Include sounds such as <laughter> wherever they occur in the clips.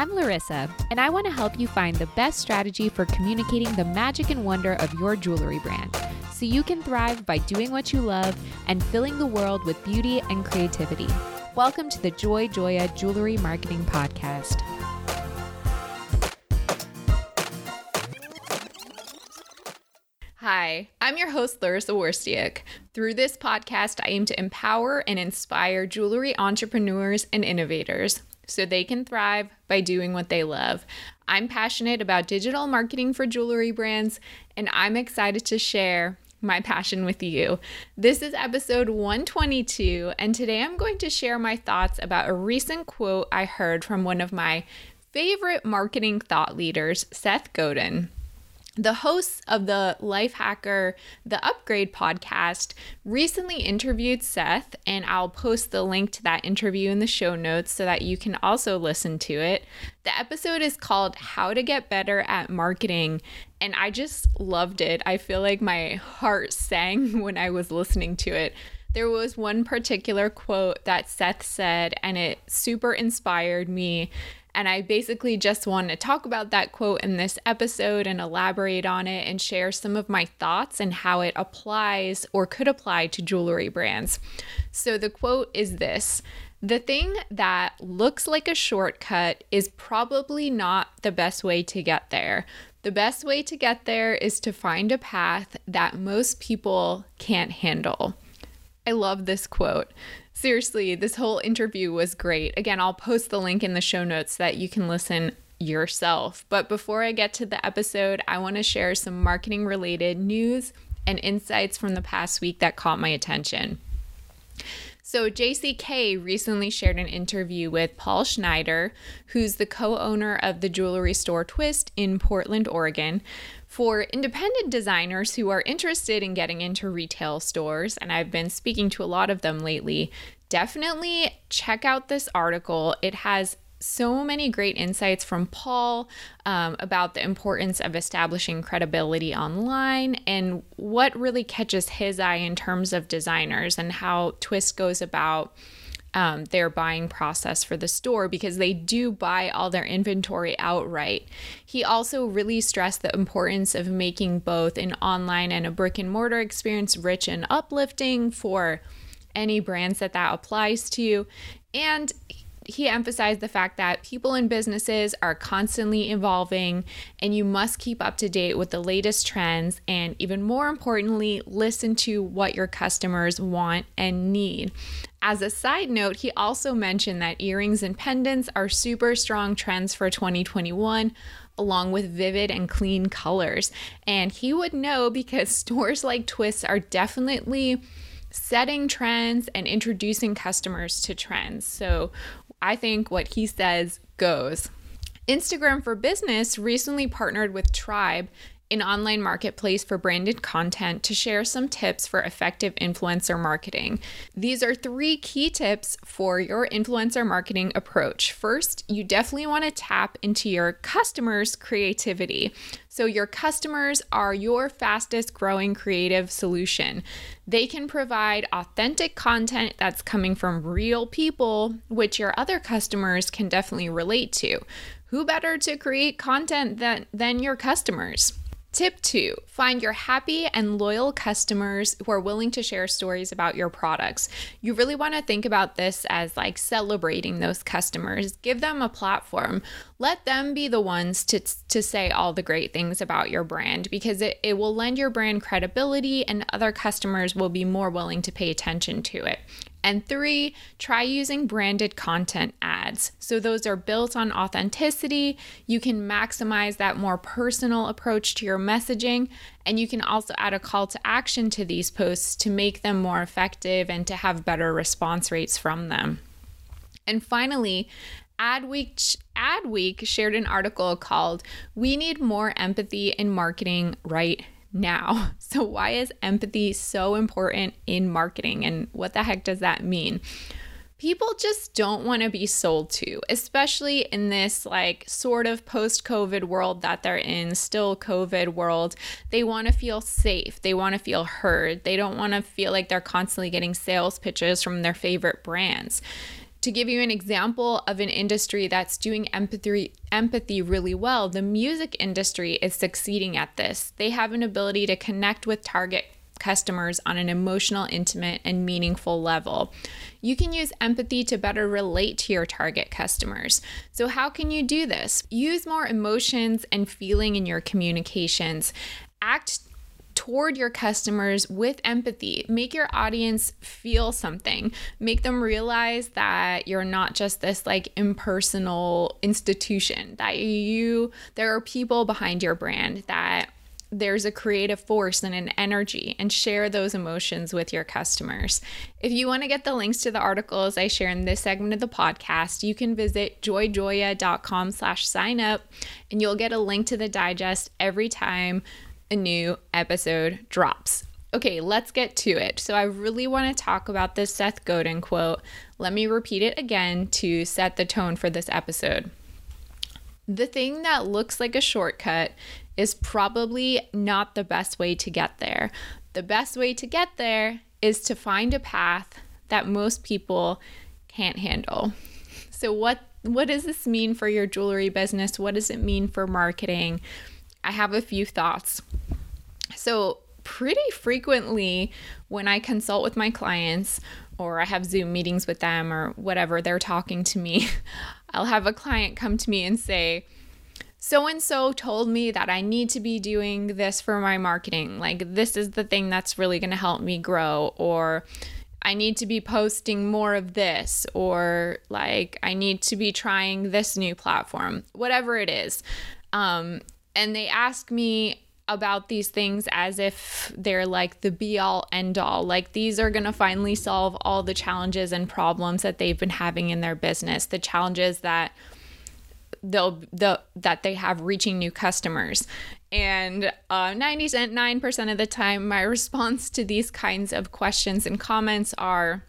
I'm Larysa, and I want to help you find the best strategy for communicating the magic and wonder of your jewelry brand so you can thrive by doing what you love and filling the world with beauty and creativity. Welcome to the Joy Joya Jewelry Marketing Podcast. Hi, I'm your host, Larysa Worstiak. Through this podcast, I aim to empower and inspire jewelry entrepreneurs and innovators so they can thrive by doing what they love. I'm passionate about digital marketing for jewelry brands, and I'm excited to share my passion with you. This is episode 122, and today I'm going to share my thoughts about a recent quote I heard from one of my favorite marketing thought leaders, Seth Godin the hosts of the Lifehacker The Upgrade podcast recently interviewed Seth, and I'll post the link to that interview in the show notes so that you can also listen to it. The episode is called How to Get Better at Marketing, and I just loved it. I feel like my heart sang <laughs> when I was listening to it. There was one particular quote that Seth said, and it super inspired me. And I basically just want to talk about that quote in this episode and elaborate on it and share some of my thoughts and how it applies or could apply to jewelry brands. So the quote is this The thing that looks like a shortcut is probably not the best way to get there. The best way to get there is to find a path that most people can't handle. I love this quote. Seriously, this whole interview was great. Again, I'll post the link in the show notes so that you can listen yourself. But before I get to the episode, I want to share some marketing related news and insights from the past week that caught my attention. So, JCK recently shared an interview with Paul Schneider, who's the co owner of the jewelry store Twist in Portland, Oregon, for independent designers who are interested in getting into retail stores, and I've been speaking to a lot of them lately, definitely check out this article. It has so many great insights from Paul um, about the importance of establishing credibility online and what really catches his eye in terms of designers and how Twist goes about um, their buying process for the store because they do buy all their inventory outright. He also really stressed the importance of making both an online and a brick and mortar experience rich and uplifting for any brands that that applies to. And he emphasized the fact that people and businesses are constantly evolving and you must keep up to date with the latest trends and even more importantly listen to what your customers want and need as a side note, he also mentioned that earrings and pendants are super strong trends for 2021, along with vivid and clean colors. And he would know because <laughs> stores like Twist are definitely setting trends and introducing customers to trends. So I think what he says goes. Instagram for Business recently partnered with Tribe an online marketplace for branded content to share some tips for effective influencer marketing. These are three key tips for your influencer marketing approach. First, you definitely want to tap into your customers' creativity. So, your customers are your fastest growing creative solution. They can provide authentic content that's coming from real people, which your other customers can definitely relate to. Who better to create content than, than your customers? Tip two, find your happy and loyal customers who are willing to share stories about your products. You really want to think about this as like celebrating those customers. Give them a platform. Let them be the ones to, to say all the great things about your brand because it, it will lend your brand credibility and other customers will be more willing to pay attention to it. And three, try using branded content ads. So, those are built on authenticity. You can maximize that more personal approach to your messaging. And you can also add a call to action to these posts to make them more effective and to have better response rates from them. And finally, Adweek, Adweek shared an article called We Need More Empathy in Marketing Right now. <laughs> So, why is empathy so important in marketing and what the heck does that mean? People just don't want to be sold to, especially in this like sort of post COVID world that they're in, still COVID world. They want to feel safe. They want to feel heard. They don't want to feel like they're constantly getting sales pitches from their favorite brands to give you an example of an industry that's doing empathy empathy really well, the music industry is succeeding at this. They have an ability to connect with target customers on an emotional, intimate, and meaningful level. You can use empathy to better relate to your target customers. So, how can you do this? Use more emotions and feeling in your communications. Act toward your customers with empathy. Make your audience feel something. Make them realize that you're not just this like impersonal institution, that you, there are people behind your brand, that there's a creative force and an energy and share those emotions with your customers. If you want to get the links to the articles I share in this segment of the podcast, you can visit joyjoya.com slash sign up and you'll get a link to the digest every time a new episode drops. Okay, let's get to it. So, I really want to talk about this Seth Godin quote. Let me repeat it again to set the tone for this episode. The thing that looks like a shortcut is probably not the best way to get there. The best way to get there is to find a path that most people can't handle. So, what what does this mean for your jewelry business? What does it mean for marketing? I have a few thoughts. So, pretty frequently when I consult with my clients or I have Zoom meetings with them or whatever, they're talking to me, <laughs> I'll have a client come to me and say, so and so told me that I need to be doing this for my marketing. Like, this is the thing that's really going to help me grow. Or, I need to be posting more of this. Or, like, I need to be trying this new platform, whatever it is. Um, and they ask me about these things as if they're like the be all end all. Like these are going to finally solve all the challenges and problems that they've been having in their business, the challenges that they'll the that they have reaching new customers. And uh, 99% of the time, my <laughs> response to these kinds of questions and comments are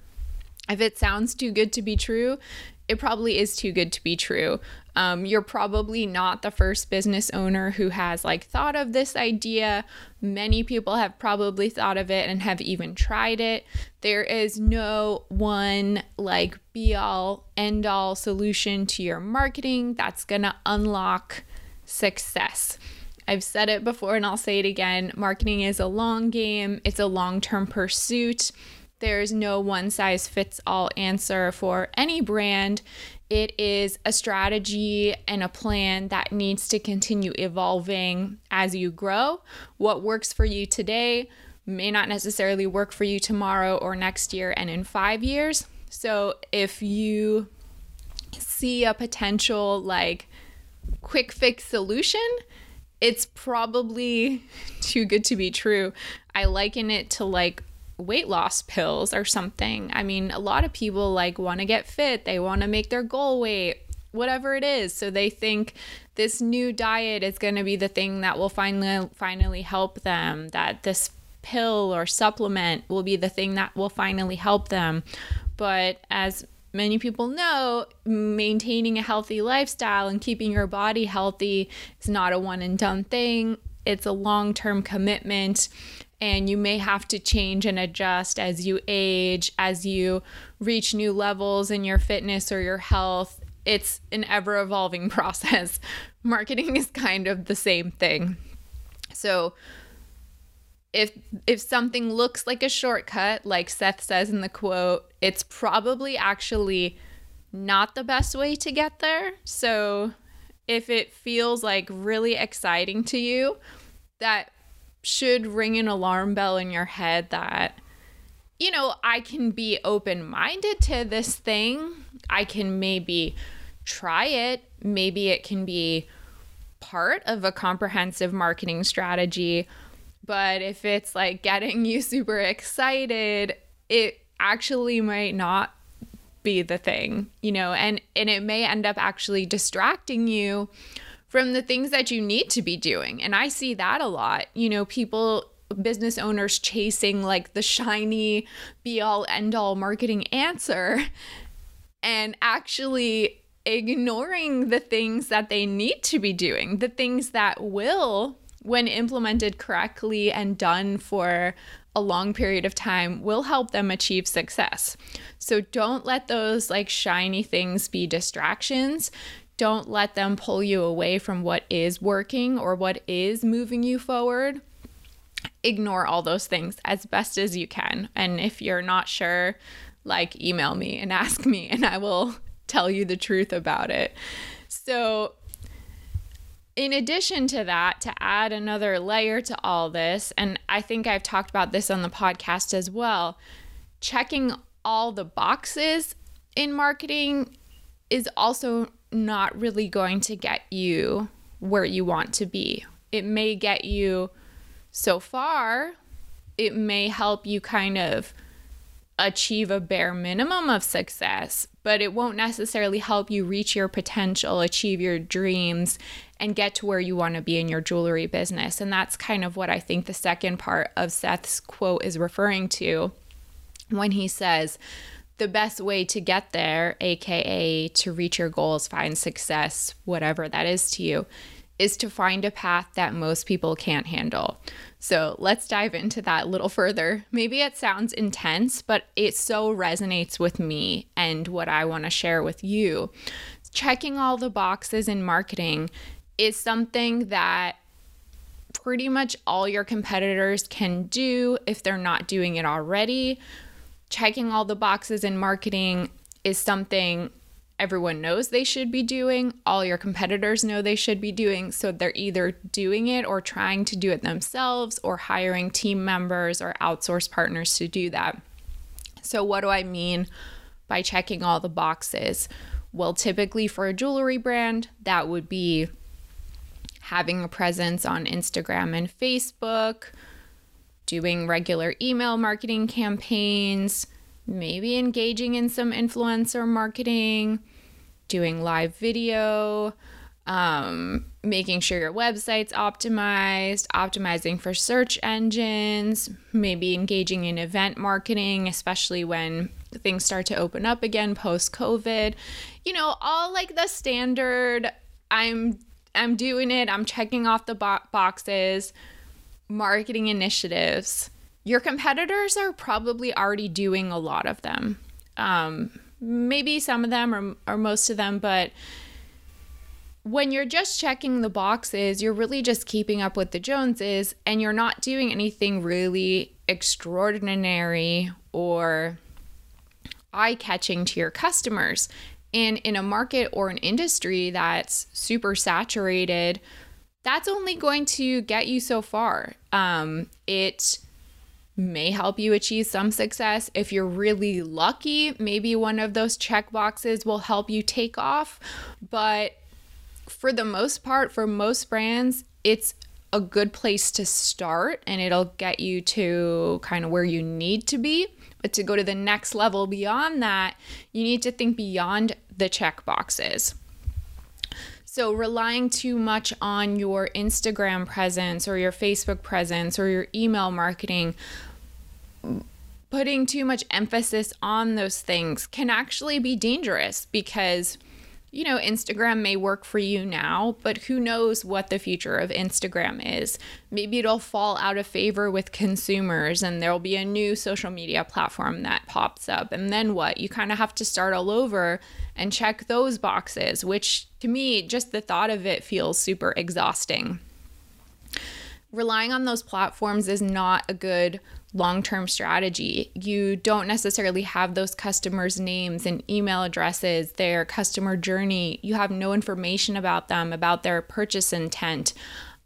if it sounds too good to be true, it probably is too good to be true. Um, you're probably not the first business owner who has like thought of this idea. Many people have probably thought of it and have even tried it. There is no one like be all end all solution to your marketing that's going to unlock success. I've said it before and I'll say it again. Marketing is a long game, it's a long term pursuit. There's no one size fits all answer for any brand. It is a strategy and a plan that needs to continue evolving as you grow. What works for you today may not necessarily work for you tomorrow or next year and in five years. So if you see a potential like quick fix solution, it's probably <laughs> too good to be true. I liken it to like weight loss pills or something. I mean, a lot of people like want to get fit, they want to make their goal weight, whatever it is. So they think this new diet is going to be the thing that will finally finally help them, that this pill or supplement will be the thing that will finally help them. But as many people know, maintaining a healthy lifestyle and keeping your body healthy is not a one and done thing. It's a long term commitment and you may have to change and adjust as you age, as you reach new levels in your fitness or your health. It's an ever evolving <laughs> process. Marketing is kind of the same thing. So, if if something looks like a shortcut, like Seth says in the quote, it's probably actually not the best way to get there. So, if it feels like really exciting to you, that should ring an alarm bell in your head that, you know, I can be open minded to this thing. I can maybe try it. Maybe it can be part of a comprehensive marketing strategy. But if it's like getting you super excited, it actually might not be the thing, you know, and and it may end up actually distracting you from the things that you need to be doing. And I see that a lot. You know, people business owners chasing like the shiny be all end all marketing answer and actually ignoring the things that they need to be doing, the things that will when implemented correctly and done for a long period of time, will help them achieve success. So don't let those like shiny things be distractions. Don't let them pull you away from what is working or what is moving you forward. Ignore all those things as best as you can. And if you're not sure, like email me and <laughs> ask me, and I will tell you the truth about it. So, in addition to that, to add another layer to all this, and I think I've talked about this on the podcast as well, checking all the boxes in marketing is also not really going to get you where you want to be. It may get you so far, it may help you kind of achieve a bare minimum of success, but it won't necessarily help you reach your potential, achieve your dreams, and get to where you want to be in your jewelry business. And that's kind of what I think the second part of Seth's quote is referring to when he says, the best way to get there, aka to reach your goals, find success, whatever that is to you, is to find a path that most people can't handle. So let's dive into that a little further. Maybe it sounds intense, but it so resonates with me and what I want to share with you. Checking all the boxes in marketing is something that pretty much all your competitors can do if they're not doing it already. Checking all the boxes in marketing is something everyone knows they should be doing, all your competitors know they should be doing. So they're either doing it or trying to do it themselves or hiring team members or outsource partners to do that. So, what do I mean by checking all the boxes? Well, typically for a jewelry brand, that would be having a presence on Instagram and Facebook, doing regular email marketing campaigns, maybe engaging in some influencer marketing, doing live video, um, making sure your website's optimized, optimizing for search engines, maybe engaging in event marketing, especially when things start to open up again post COVID. You know, all like the standard I'm I'm doing it, I'm checking off the bo- boxes, marketing initiatives. Your competitors are probably already doing a lot of them. Um, maybe some of them or, or most of them, but when you're just checking the boxes, you're really just keeping up with the Joneses and you're not doing anything really extraordinary or eye catching to your customers. And in a market or an industry that's super saturated, that's only going to get you so far. Um, it may help you achieve some success. If you're really lucky, maybe one of those check boxes will help you take off. But for the most part, for most brands, it's a good place to start and it'll get you to kind of where you need to be. But to go to the next level beyond that, you need to think beyond the check boxes. So, relying too much on your Instagram presence or your Facebook presence or your email marketing, putting too much emphasis on those things can actually be dangerous because you know, Instagram may work for you now, but who knows what the future of Instagram is? Maybe it'll fall out of favor with consumers and there'll be a new social media platform that pops up. And then what? You kind of have to start all over and check those boxes, which to me, just the thought of it feels super exhausting. Relying on those platforms is not a good long term strategy. You don't necessarily have those customers' names and email addresses, their customer journey. You have no information about them, about their purchase intent,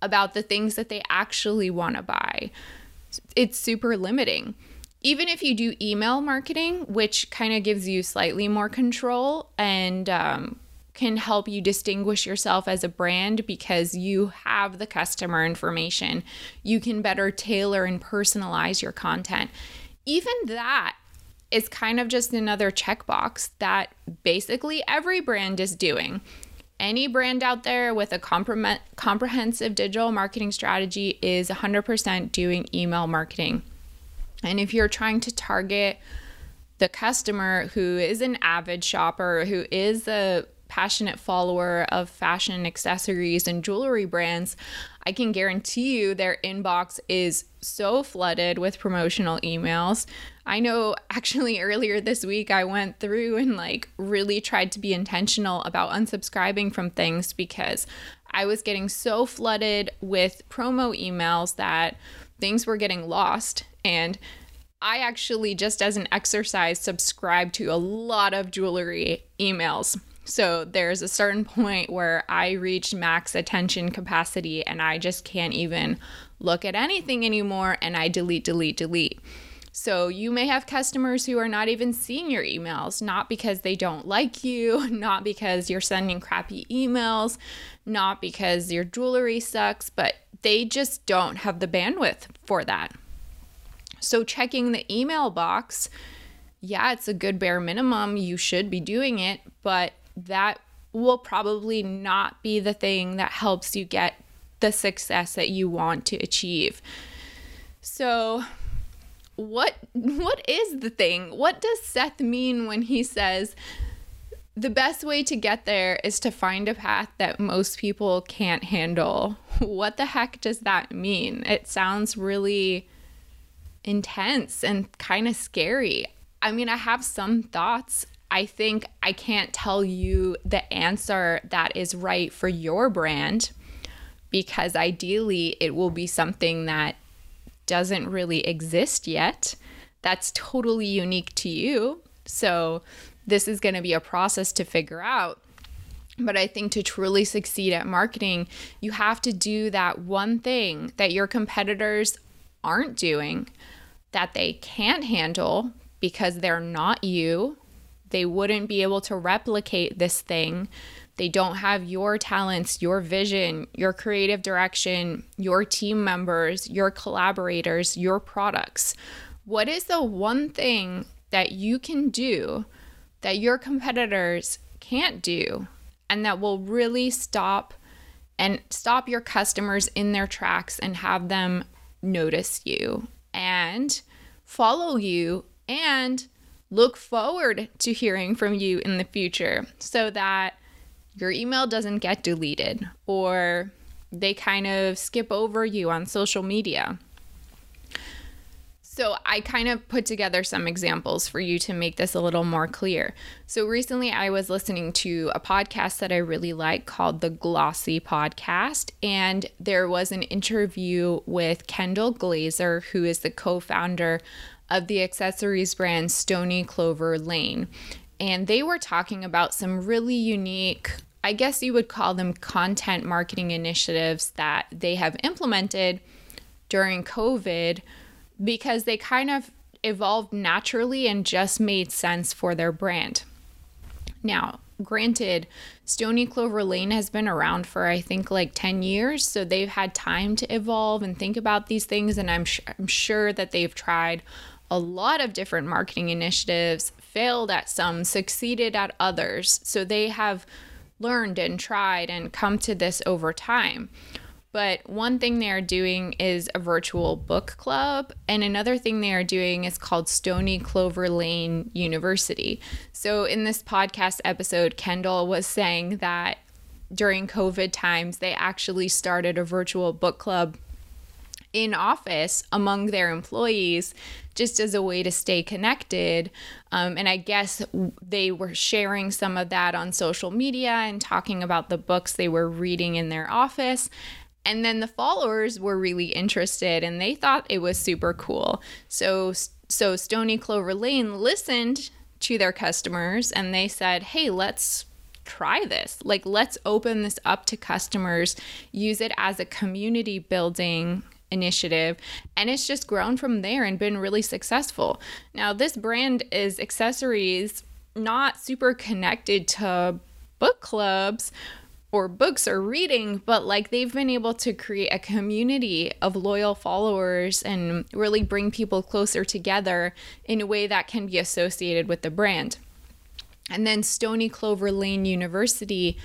about the things that they actually want to buy. It's super limiting. Even if you do email marketing, which kind of gives you slightly more control and um, can help you distinguish yourself as a brand because you have the customer information. You can better tailor and personalize your content. Even that is kind of just another checkbox that basically every brand is doing. Any brand out there with a comprehensive digital marketing strategy is 100% doing email marketing. And if you're trying to target the customer who is an avid shopper, who is a passionate follower of fashion accessories and jewelry brands, I can guarantee you their inbox is so flooded with promotional emails. I know <laughs> actually earlier this week I went through and like really tried to be intentional about unsubscribing from things because I was getting so flooded with promo emails that things were getting lost and I actually, just as an exercise, subscribe to a lot of jewelry emails. So there's a certain <laughs> point where I reach max attention capacity and I just can't even look at anything anymore and I delete, delete, delete. So you may have customers who are not even seeing your emails, not because they don't like you, <laughs> not because you're sending crappy emails, not because your jewelry sucks, but they just don't have the bandwidth for that. So, checking the email box, yeah, it's a good bare minimum. You should be doing it, but that will probably not be the thing that helps you get the success that you want to achieve. So, what what is the thing? What does Seth mean when he says the best way to get there is to find a path that most people can't handle? What the heck does that mean? It sounds really intense and kind of scary. I mean, I have some thoughts. I think I can't tell you the answer that is right for your brand because ideally it will be something that doesn't really exist yet. That's totally unique to you. So, this is going to be a process to figure out. But I think to truly succeed at marketing, you have to do that one thing that your competitors aren't doing that they can't handle because they're not you. They wouldn't be able to replicate this thing. They don't have your talents, your vision, your creative direction, your team members, your collaborators, your products. What is the one thing that you can do that your competitors can't do and that will really stop and stop your customers in their tracks and have them notice you and follow you and look forward to hearing from you in the future so that your email doesn't get deleted or they kind of skip over you on social media. So, I kind of put together some examples for you to make this a little more clear. So, recently I was listening to a podcast that I really like called the Glossy Podcast, and there was an interview with Kendall Glazer, who is the co founder of the accessories brand Stoney Clover Lane. And they were talking about some really unique I guess you would call them content marketing initiatives that they have implemented during COVID because they kind of evolved naturally and just made sense for their brand. Now, granted, Stoney Clover Lane has been around for I think like 10 years, so they've had time to evolve and think about these things and I'm, sh- I'm sure that they've tried a lot of different marketing initiatives, failed at some, succeeded at others. So they have learned and tried and come to this over time. But one thing they are doing is a virtual book club, and another thing they are doing is called Stoney Clover Lane University. So, in this podcast episode, Kendall was saying that during COVID times, they actually started a virtual book club in office among their employees just as a way to stay connected. Um, and I guess they were sharing some of that on social media and talking about the books they were reading in their office. And then the followers were really interested and they thought it was super cool. So so Stoney Clover Lane listened to their customers and they said, "Hey, let's try this. Like let's open this up to customers, use it as a community building initiative and it's just grown from there and been really successful. Now, this brand is accessories not super connected to book clubs or books or reading, but like they've been able to create a community of loyal followers and really bring people closer together in a way that can be associated with the brand. And then Stoney Clover Lane University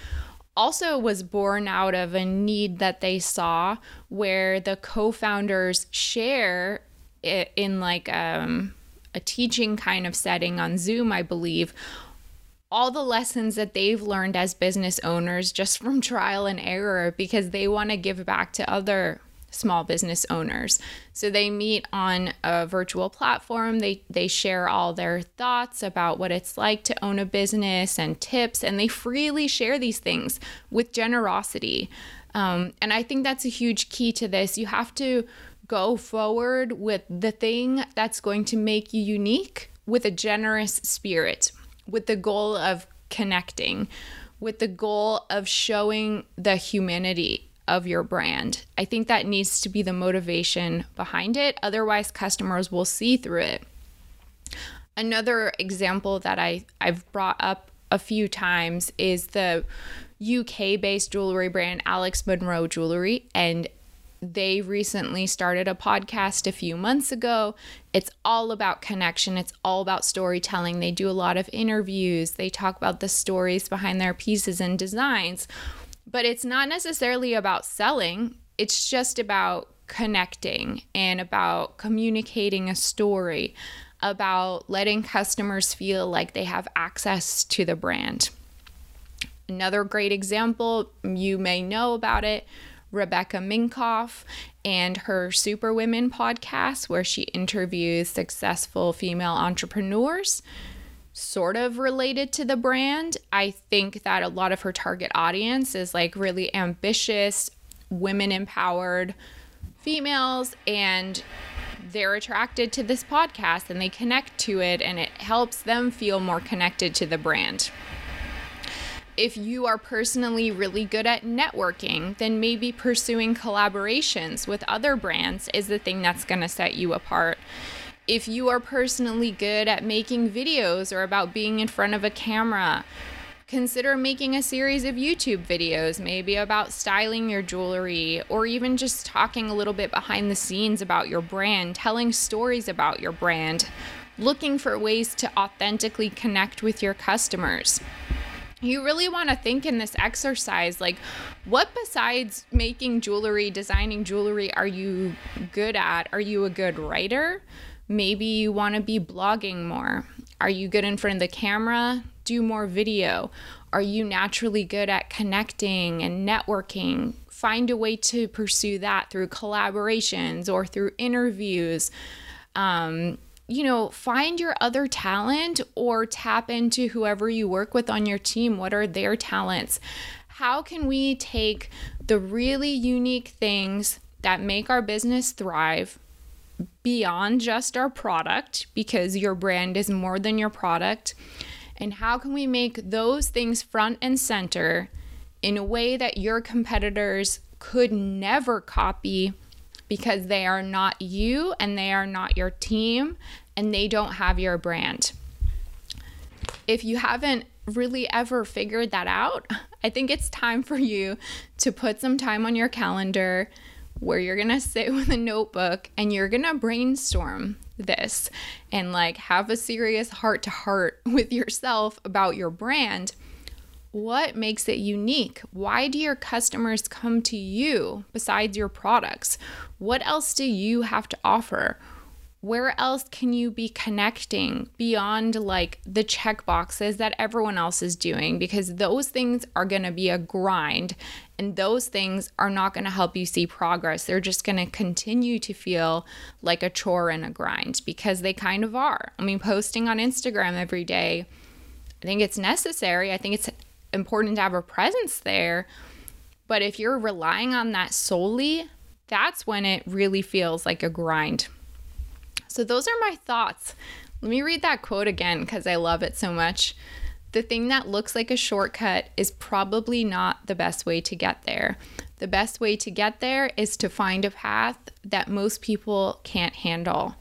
also was born out of a need that they saw where the co-founders share in like um, a teaching kind of setting on Zoom, I believe, all the lessons that they've learned as business owners just from trial and error because they want to give back to other small business owners. So they meet on a virtual platform. They they share all their thoughts about what it's like to own a business and tips, and they freely share these things with generosity. Um, and I think that's a huge key to this. You have to go forward with the thing that's going to make you unique with a generous spirit with the goal of connecting, with the goal of showing the humanity of your brand. I think that needs to be the motivation behind it. Otherwise, customers will see through it. Another example that I, I've brought up a few times is the UK based jewelry brand Alex Monroe Jewelry. And they recently started a podcast a few months ago. It's all about connection, it's all about storytelling. They do a lot of interviews, they talk about the stories behind their pieces and designs. But it's not necessarily about selling, it's just about connecting and about communicating a story, about letting customers feel like they have access to the brand. Another great example, you may know about it Rebecca Minkoff and her Super Women podcast, where she interviews successful female entrepreneurs, sort of related to the brand. I think that a lot of her target audience is like really ambitious, women empowered females, and they're attracted to this podcast and they connect to it, and it helps them feel more connected to the brand if you are personally really good at networking, then maybe pursuing collaborations with other brands is the thing that's going to set you apart. If you are personally good at making videos or about being in front of a camera, consider making a series of YouTube videos, maybe about styling your jewelry, or even just talking a little bit behind the scenes about your brand, telling stories about your brand, looking for ways to authentically connect with your customers. You really want to think in this exercise like what besides making jewelry designing jewelry are you good at? Are you a good writer maybe you want to be blogging more. Are you good in front of the camera? Do more video. Are you naturally good at connecting and networking? Find a way to pursue that through collaborations or through interviews. Um, you know, find your other talent or tap into whoever you work with on your team. What are their talents? How can we take the really unique things that make our business thrive beyond just our product because your brand is more than your product? And how can we make those things front and center in a way that your competitors could never copy because they are not you and they are not your team and they don't have your brand. If you haven't really ever figured that out, <laughs> I think it's time for you to put some time on your calendar where you're going to sit <laughs> with a notebook and you're going to brainstorm this and like have a serious heart to heart with yourself about your brand what makes it unique? Why do your customers come to you besides your products? What else do you have to offer? Where else can you be connecting beyond like the check boxes that everyone else is doing? Because those things are going to be a grind and those things are not going to help you see progress. They're just going to continue to feel like a chore and a grind because they kind of are. I mean, posting on Instagram every day, I think it's necessary. I think it's important to have a presence there. But if you're relying on that solely, that's when it really feels like a grind. So, those are my thoughts. Let me read that quote again because I love it so much. The thing that looks like a shortcut is probably not the best way to get there. The best way to get there is to find a path that most people can't handle.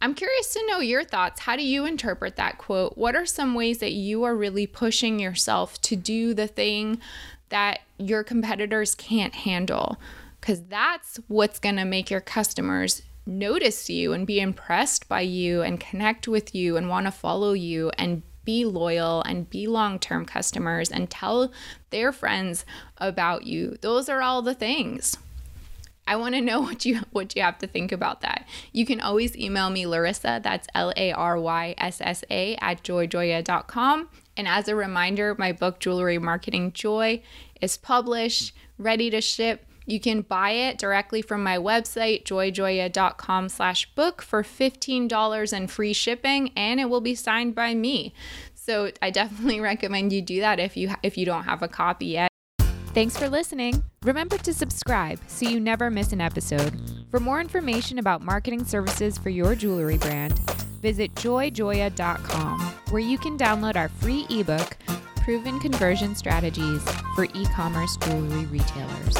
I'm curious to know your thoughts. How do you interpret that quote? What are some ways that you are really pushing yourself to do the thing that your competitors can't handle? Because that's what's going to make your customers notice you and be impressed by you and connect with you and want to follow you and be loyal and be long term customers and tell their friends about you. Those are all the things. I want to know <laughs> what you what you have to think about that. You can always email me Larysa, that's L A R Y S S A at joyjoya.com And as a reminder, my book, Jewelry Marketing Joy, is published, ready to ship. You can buy it directly from my website, joyjoya.com slash book for $15 and free shipping, and it will be signed by me. So I definitely <laughs> recommend you do that if you if you don't have a copy yet. Thanks for listening. Remember to subscribe so you never miss an episode. For more information about marketing services for your jewelry brand, visit joyjoya.com, where you can download our free ebook, Proven Conversion Strategies for E commerce jewelry retailers.